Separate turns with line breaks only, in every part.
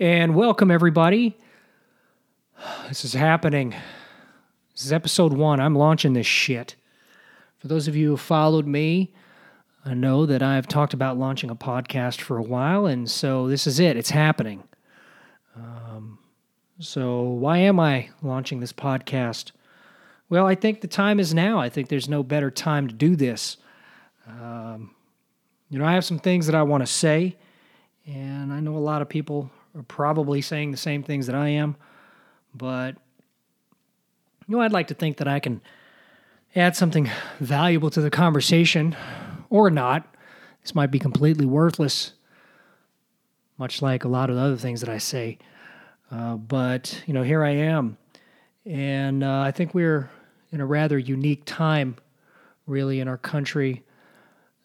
And welcome, everybody. This is happening. This is episode one. I'm launching this shit. For those of you who followed me, I know that I've talked about launching a podcast for a while, and so this is it. It's happening. Um, so, why am I launching this podcast? Well, I think the time is now. I think there's no better time to do this. Um, you know, I have some things that I want to say, and I know a lot of people are probably saying the same things that I am, but you know, I'd like to think that I can add something valuable to the conversation or not. This might be completely worthless, much like a lot of the other things that I say. Uh, but, you know, here I am. And uh, I think we're in a rather unique time, really, in our country.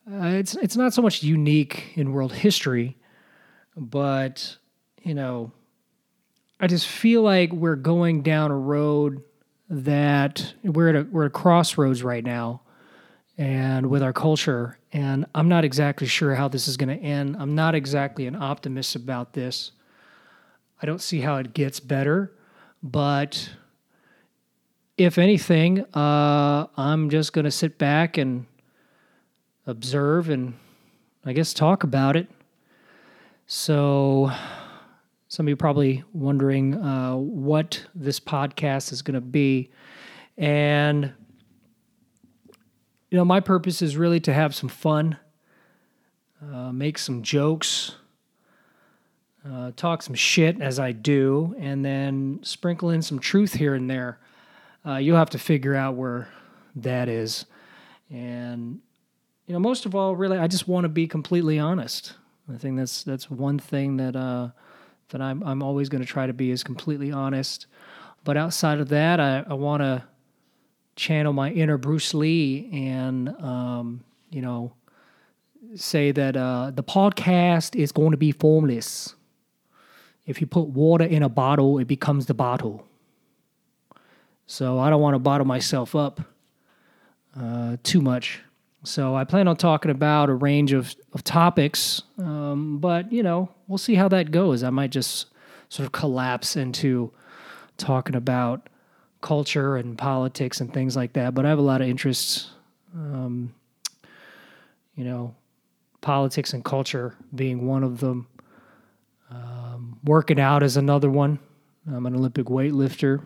Uh, it's, it's not so much unique in world history, but, you know, I just feel like we're going down a road that we're at a, we're at a crossroads right now and with our culture and I'm not exactly sure how this is going to end. I'm not exactly an optimist about this. I don't see how it gets better, but if anything, uh, I'm just going to sit back and observe and I guess talk about it. So, some of you probably wondering uh, what this podcast is going to be. And, you know, my purpose is really to have some fun, uh, make some jokes, uh, talk some shit as I do, and then sprinkle in some truth here and there. Uh, you'll have to figure out where that is. And, you know, most of all, really, I just want to be completely honest. I think that's that's one thing that uh, that I'm I'm always going to try to be as completely honest. But outside of that, I, I want to channel my inner Bruce Lee and um, you know say that uh, the podcast is going to be formless. If you put water in a bottle, it becomes the bottle. So I don't want to bottle myself up uh, too much. So I plan on talking about a range of, of topics, um, but you know, we'll see how that goes. I might just sort of collapse into talking about culture and politics and things like that. But I have a lot of interests, um, you know, politics and culture being one of them. Um, working out is another one. I'm an Olympic weightlifter.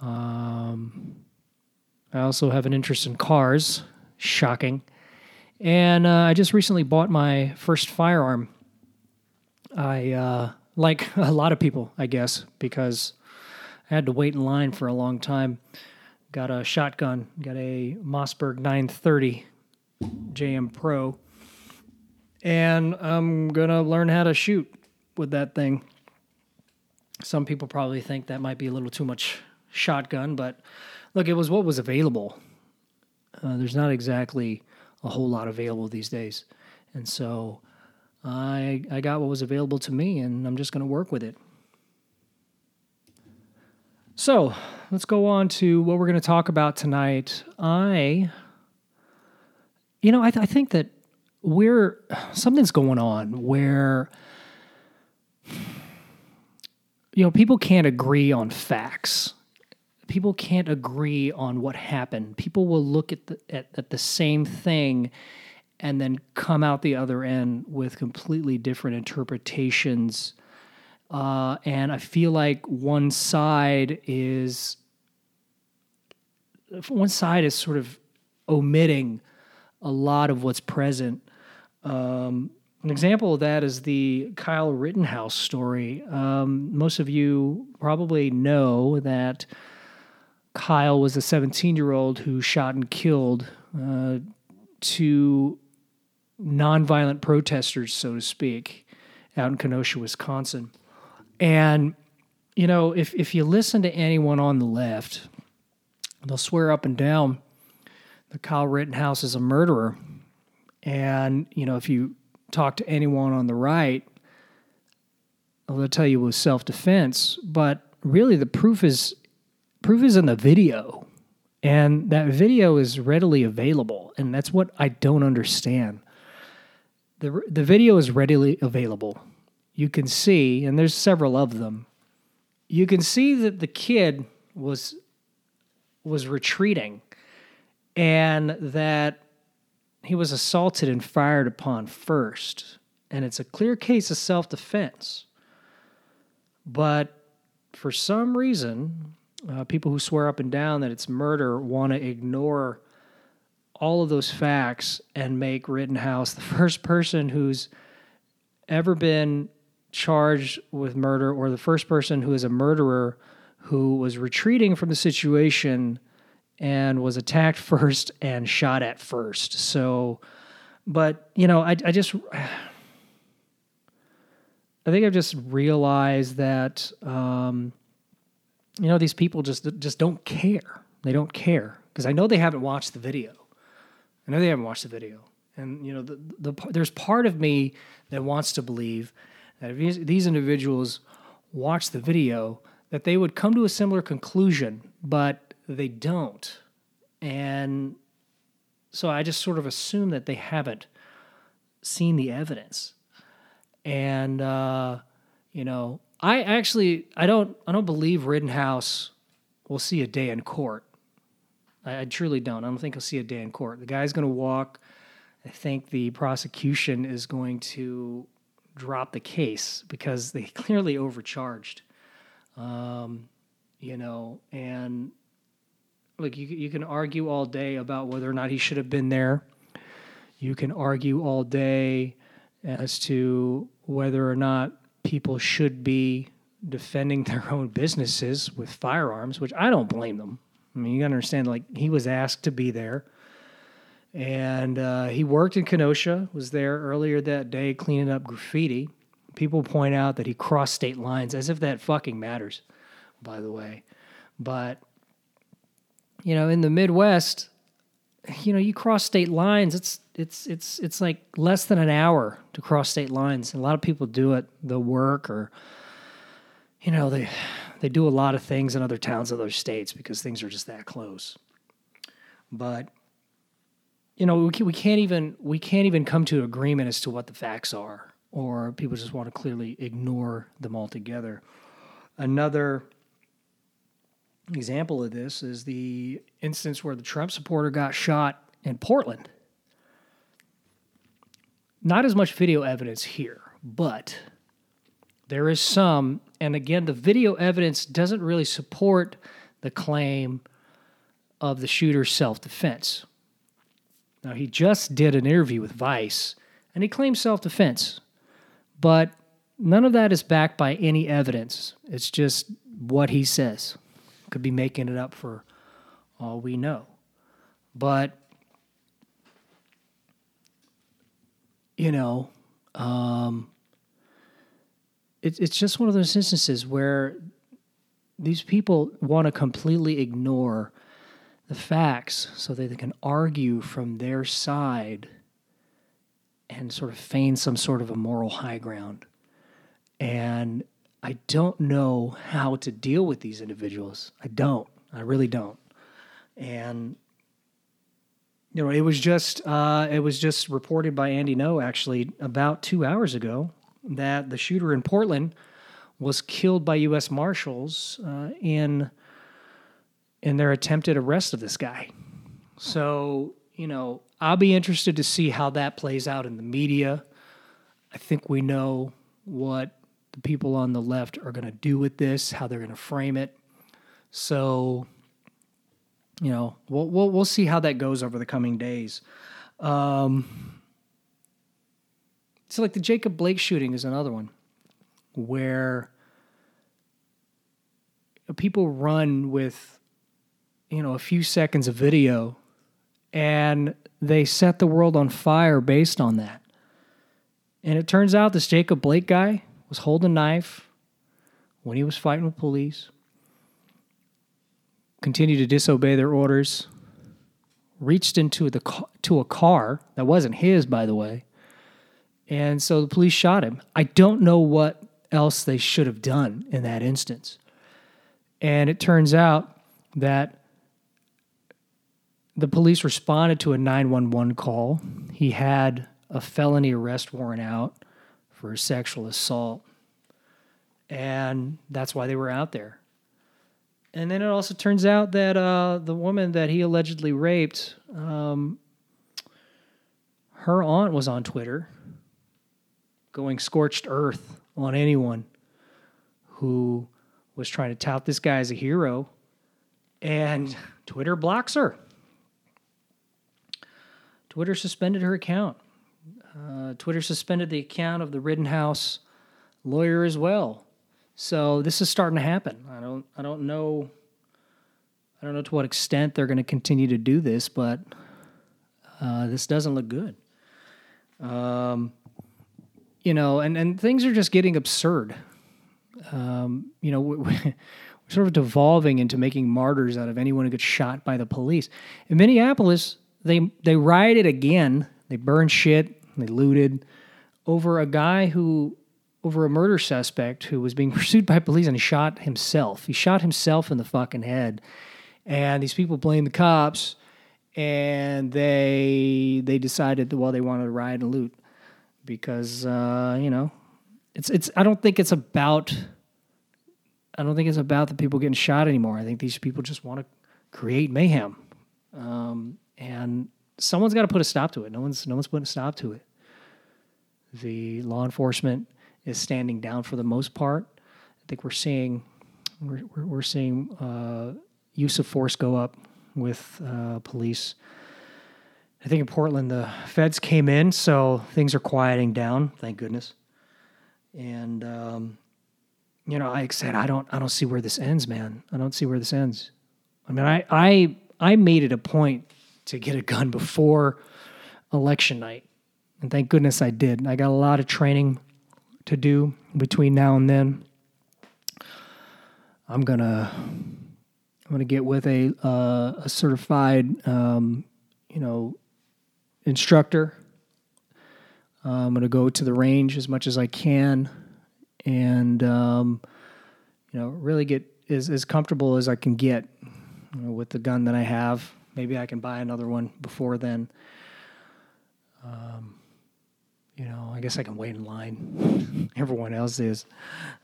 Um, I also have an interest in cars Shocking. And uh, I just recently bought my first firearm. I, uh, like a lot of people, I guess, because I had to wait in line for a long time. Got a shotgun, got a Mossberg 930 JM Pro, and I'm gonna learn how to shoot with that thing. Some people probably think that might be a little too much shotgun, but look, it was what was available uh, there's not exactly a whole lot available these days. And so I, I got what was available to me, and I'm just going to work with it. So let's go on to what we're going to talk about tonight. I, you know, I, th- I think that we're, something's going on where, you know, people can't agree on facts people can't agree on what happened. People will look at the, at, at the same thing and then come out the other end with completely different interpretations. Uh, and I feel like one side is one side is sort of omitting a lot of what's present. Um, an example of that is the Kyle Rittenhouse story. Um, most of you probably know that Kyle was a 17 year old who shot and killed uh, two nonviolent protesters, so to speak, out in Kenosha, Wisconsin. And, you know, if, if you listen to anyone on the left, they'll swear up and down that Kyle Rittenhouse is a murderer. And, you know, if you talk to anyone on the right, they'll tell you it was self defense. But really, the proof is proof is in the video. And that video is readily available. And that's what I don't understand. The, the video is readily available. you can see, and there's several of them, you can see that the kid was was retreating and that he was assaulted and fired upon first. And it's a clear case of self defense. But for some reason, uh, people who swear up and down that it's murder want to ignore all of those facts and make Rittenhouse the first person who's ever been charged with murder or the first person who is a murderer who was retreating from the situation and was attacked first and shot at first. So, but, you know, I, I just. I think I've just realized that um, you know these people just just don't care. They don't care because I know they haven't watched the video. I know they haven't watched the video, and you know the, the there's part of me that wants to believe that if these individuals watch the video, that they would come to a similar conclusion, but they don't. And so I just sort of assume that they haven't seen the evidence. And uh, you know, I actually I don't I don't believe Rittenhouse will see a day in court. I, I truly don't. I don't think he'll see a day in court. The guy's going to walk. I think the prosecution is going to drop the case because they clearly overcharged. Um, you know, and like you, you can argue all day about whether or not he should have been there. You can argue all day as to whether or not people should be defending their own businesses with firearms, which I don't blame them. I mean, you got to understand, like, he was asked to be there. And uh, he worked in Kenosha, was there earlier that day cleaning up graffiti. People point out that he crossed state lines as if that fucking matters, by the way. But, you know, in the Midwest, you know, you cross state lines, it's it's it's it's like less than an hour to cross state lines. And a lot of people do it, the work or you know, they they do a lot of things in other towns, other states because things are just that close. But you know, we, we can't even we can't even come to agreement as to what the facts are, or people just want to clearly ignore them altogether. Another example of this is the instance where the Trump supporter got shot in Portland. Not as much video evidence here, but there is some, and again, the video evidence doesn't really support the claim of the shooter's self defense. Now, he just did an interview with Vice and he claims self defense, but none of that is backed by any evidence. It's just what he says. Could be making it up for all we know. But, you know, um, it, it's just one of those instances where these people want to completely ignore the facts so that they can argue from their side and sort of feign some sort of a moral high ground. And I don't know how to deal with these individuals. I don't. I really don't. And you know, it was just uh, it was just reported by Andy Ngo actually about two hours ago that the shooter in Portland was killed by U.S. Marshals uh, in in their attempted arrest of this guy. So, you know, I'll be interested to see how that plays out in the media. I think we know what the people on the left are going to do with this, how they're going to frame it. So, you know, we'll, we'll, we'll see how that goes over the coming days. Um, so, like the Jacob Blake shooting is another one where people run with you know, a few seconds of video and they set the world on fire based on that. And it turns out this Jacob Blake guy was holding a knife when he was fighting with police, continued to disobey their orders, reached into the to a car that wasn't his, by the way, and so the police shot him. I don't know what else they should have done in that instance. And it turns out that the police responded to a 911 call. He had a felony arrest warrant out for sexual assault. and that's why they were out there. And then it also turns out that uh, the woman that he allegedly raped, um, her aunt was on Twitter going scorched earth on anyone who was trying to tout this guy as a hero, and Twitter blocks her. Twitter suspended her account. Uh, Twitter suspended the account of the Rittenhouse lawyer as well. So this is starting to happen. I don't I don't know I don't know to what extent they're going to continue to do this, but uh, this doesn't look good. Um, you know, and, and things are just getting absurd. Um, you know, we, we're sort of devolving into making martyrs out of anyone who gets shot by the police. In Minneapolis, they they rioted again. They burned shit. They looted over a guy who over a murder suspect who was being pursued by police and shot himself. He shot himself in the fucking head. And these people blamed the cops and they they decided that well they wanted to riot and loot because uh, you know it's it's I don't think it's about I don't think it's about the people getting shot anymore. I think these people just want to create mayhem. Um, and someone's got to put a stop to it. No one's no one's putting a stop to it. The law enforcement is standing down for the most part. I think we're seeing we're we're, seeing uh, use of force go up with uh, police. I think in Portland the feds came in, so things are quieting down. Thank goodness. And um, you know, like I said, I don't I don't see where this ends, man. I don't see where this ends. I mean, I I I made it a point to get a gun before election night. And thank goodness I did. I got a lot of training to do between now and then. I'm gonna I'm gonna get with a uh, a certified um, you know instructor. Uh, I'm gonna go to the range as much as I can, and um, you know really get as as comfortable as I can get you know, with the gun that I have. Maybe I can buy another one before then. Um, you know, I guess I can wait in line. Everyone else is.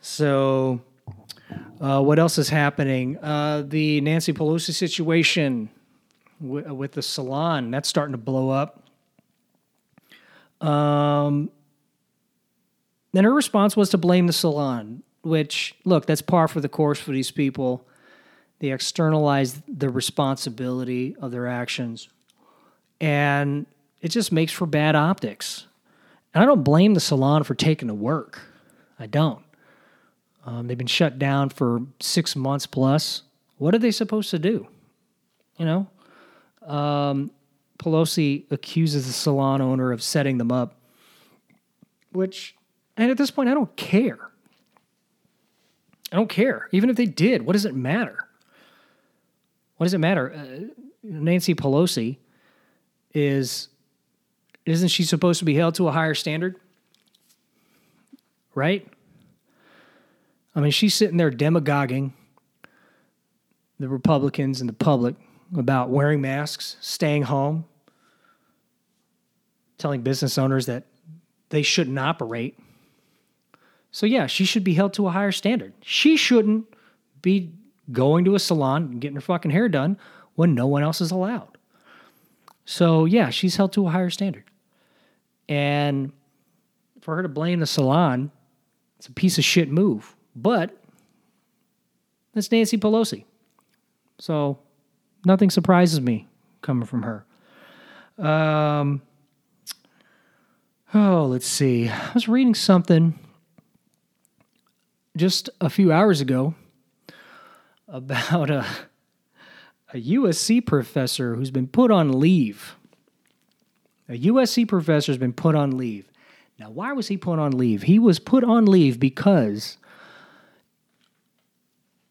So, uh, what else is happening? Uh, the Nancy Pelosi situation w- with the salon that's starting to blow up. Um, then her response was to blame the salon, which look, that's par for the course for these people. They externalize the responsibility of their actions. And it just makes for bad optics. And I don't blame the salon for taking to work. I don't. Um, they've been shut down for six months plus. What are they supposed to do? You know? Um, Pelosi accuses the salon owner of setting them up, which, and at this point, I don't care. I don't care. Even if they did, what does it matter? What does it matter? Uh, Nancy Pelosi is isn't she supposed to be held to a higher standard? Right? I mean, she's sitting there demagoguing the Republicans and the public about wearing masks, staying home, telling business owners that they shouldn't operate. So, yeah, she should be held to a higher standard. She shouldn't be going to a salon and getting her fucking hair done when no one else is allowed. So, yeah, she's held to a higher standard. And for her to blame the salon, it's a piece of shit move. But that's Nancy Pelosi. So nothing surprises me coming from her. Um, oh, let's see. I was reading something just a few hours ago about a, a USC professor who's been put on leave. A USC professor has been put on leave. Now, why was he put on leave? He was put on leave because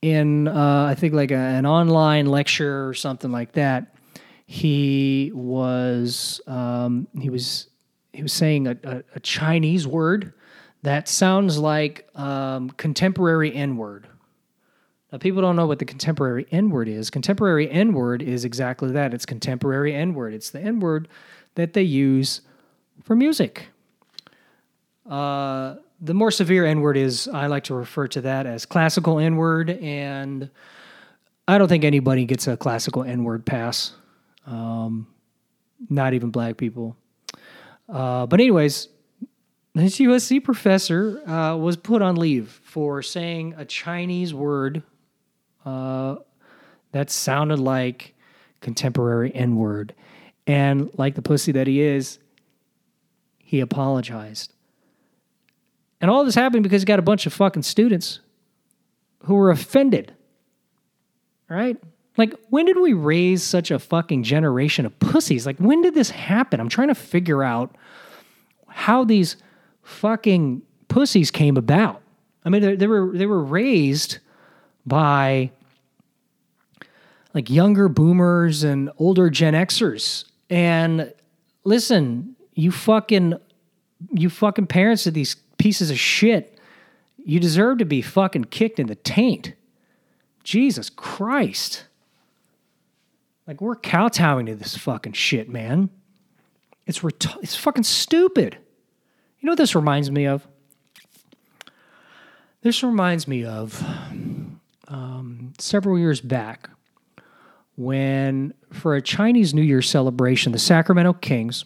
in uh, I think like a, an online lecture or something like that, he was um, he was he was saying a, a, a Chinese word that sounds like um, contemporary N word. Now, people don't know what the contemporary N word is. Contemporary N word is exactly that. It's contemporary N word. It's the N word that they use for music. Uh, the more severe N word is, I like to refer to that as classical N word, and I don't think anybody gets a classical N word pass. Um, not even black people. Uh, but, anyways, this USC professor uh, was put on leave for saying a Chinese word uh, that sounded like contemporary N word. And like the pussy that he is, he apologized. And all this happened because he got a bunch of fucking students who were offended. Right? Like, when did we raise such a fucking generation of pussies? Like, when did this happen? I'm trying to figure out how these fucking pussies came about. I mean, they, they were they were raised by like younger boomers and older Gen Xers. And listen, you fucking you fucking parents of these pieces of shit, you deserve to be fucking kicked in the taint. Jesus Christ. Like we're kowtowing to this fucking shit, man. It's ret- it's fucking stupid. You know what this reminds me of? This reminds me of um, several years back when, for a Chinese New Year celebration, the Sacramento Kings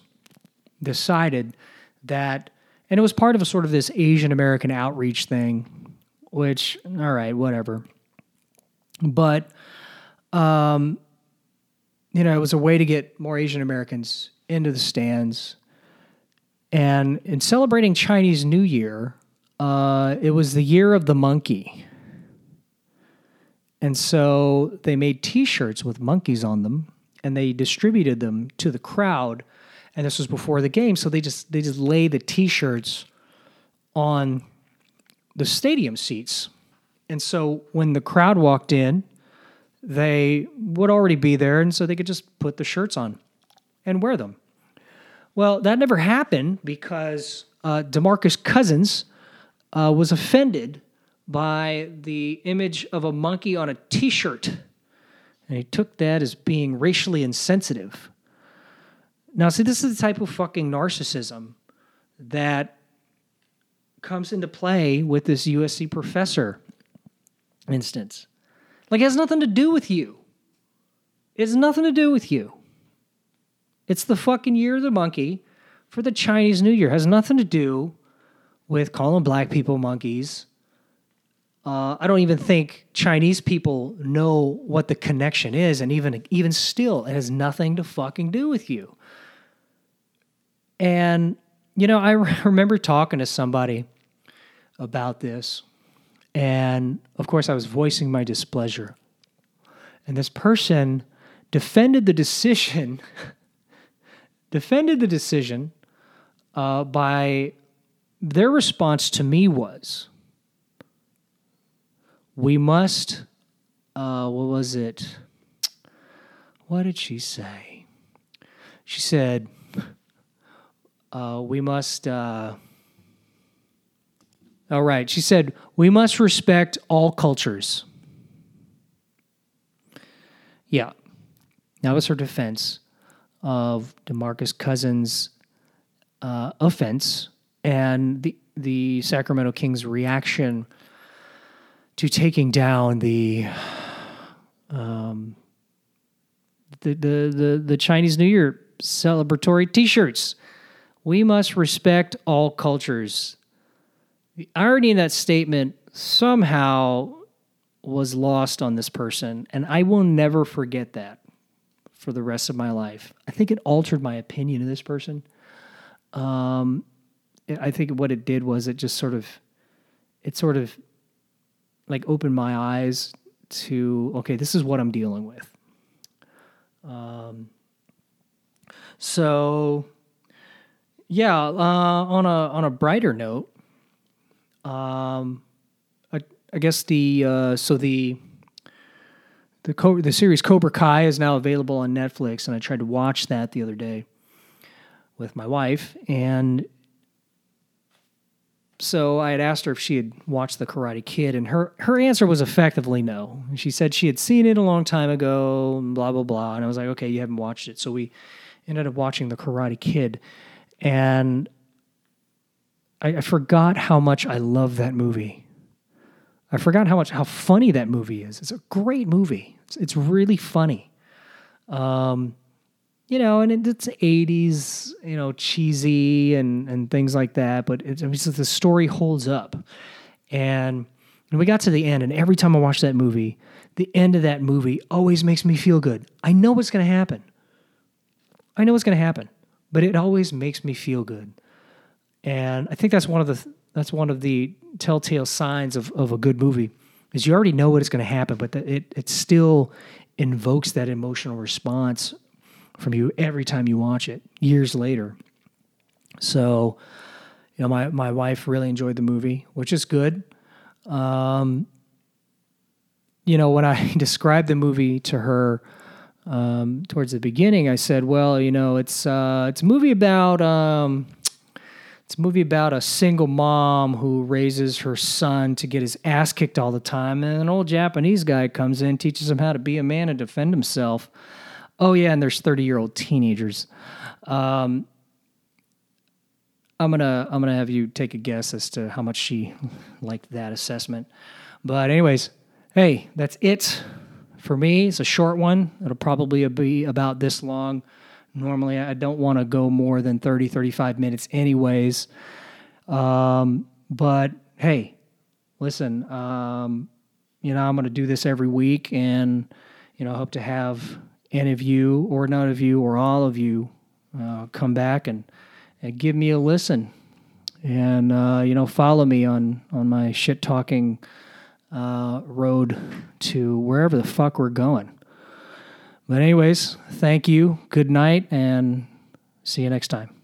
decided that, and it was part of a sort of this Asian American outreach thing, which, all right, whatever. But, um, you know, it was a way to get more Asian Americans into the stands. And in celebrating Chinese New Year, uh, it was the year of the monkey. And so they made t shirts with monkeys on them and they distributed them to the crowd. And this was before the game. So they just they just lay the t shirts on the stadium seats. And so when the crowd walked in, they would already be there, and so they could just put the shirts on and wear them. Well, that never happened because uh, Demarcus Cousins uh, was offended by the image of a monkey on a t shirt. And he took that as being racially insensitive. Now, see, this is the type of fucking narcissism that comes into play with this USC professor instance. Like, it has nothing to do with you. It has nothing to do with you. It's the fucking year of the monkey for the Chinese New Year. It has nothing to do with calling black people monkeys. Uh, I don't even think Chinese people know what the connection is, and even even still, it has nothing to fucking do with you. And you know, I remember talking to somebody about this, and of course, I was voicing my displeasure. And this person defended the decision, defended the decision uh, by their response to me was, "We must." Uh, what was it? What did she say? She said, uh, "We must." Uh, all right. She said, We must respect all cultures. Yeah. That was her defense of Demarcus Cousins' uh, offense and the, the Sacramento Kings' reaction to taking down the, um, the, the, the, the Chinese New Year celebratory t shirts. We must respect all cultures. The irony in that statement somehow was lost on this person, and I will never forget that for the rest of my life. I think it altered my opinion of this person. Um, I think what it did was it just sort of, it sort of like opened my eyes to okay, this is what I'm dealing with. Um, so yeah, uh, on a on a brighter note, um, I, I guess the uh, so the the Co- the series Cobra Kai is now available on Netflix, and I tried to watch that the other day with my wife, and so I had asked her if she had watched The Karate Kid, and her her answer was effectively no. She said she had seen it a long time ago, and blah blah blah. And I was like, okay, you haven't watched it, so we ended up watching The Karate Kid, and I, I forgot how much I love that movie. I forgot how much how funny that movie is. It's a great movie. It's, it's really funny. Um, you know, and it, it's '80s, you know, cheesy and and things like that. But it's, I mean, the story holds up, and and we got to the end, and every time I watch that movie, the end of that movie always makes me feel good. I know what's going to happen. I know what's going to happen, but it always makes me feel good. And I think that's one of the that's one of the telltale signs of, of a good movie is you already know what is going to happen, but the, it it still invokes that emotional response from you every time you watch it years later. So, you know, my my wife really enjoyed the movie, which is good. Um, you know, when I described the movie to her um, towards the beginning, I said, "Well, you know, it's uh, it's a movie about." Um, it's a movie about a single mom who raises her son to get his ass kicked all the time. And an old Japanese guy comes in, teaches him how to be a man and defend himself. Oh, yeah, and there's 30 year old teenagers. Um, I'm gonna I'm gonna have you take a guess as to how much she liked that assessment. But anyways, hey, that's it for me. It's a short one. It'll probably be about this long. Normally, I don't want to go more than 30, 35 minutes, anyways. Um, but hey, listen, um, you know, I'm going to do this every week, and, you know, hope to have any if you, or none of you, or all of you uh, come back and, and give me a listen. And, uh, you know, follow me on, on my shit talking uh, road to wherever the fuck we're going. But, anyways, thank you. Good night, and see you next time.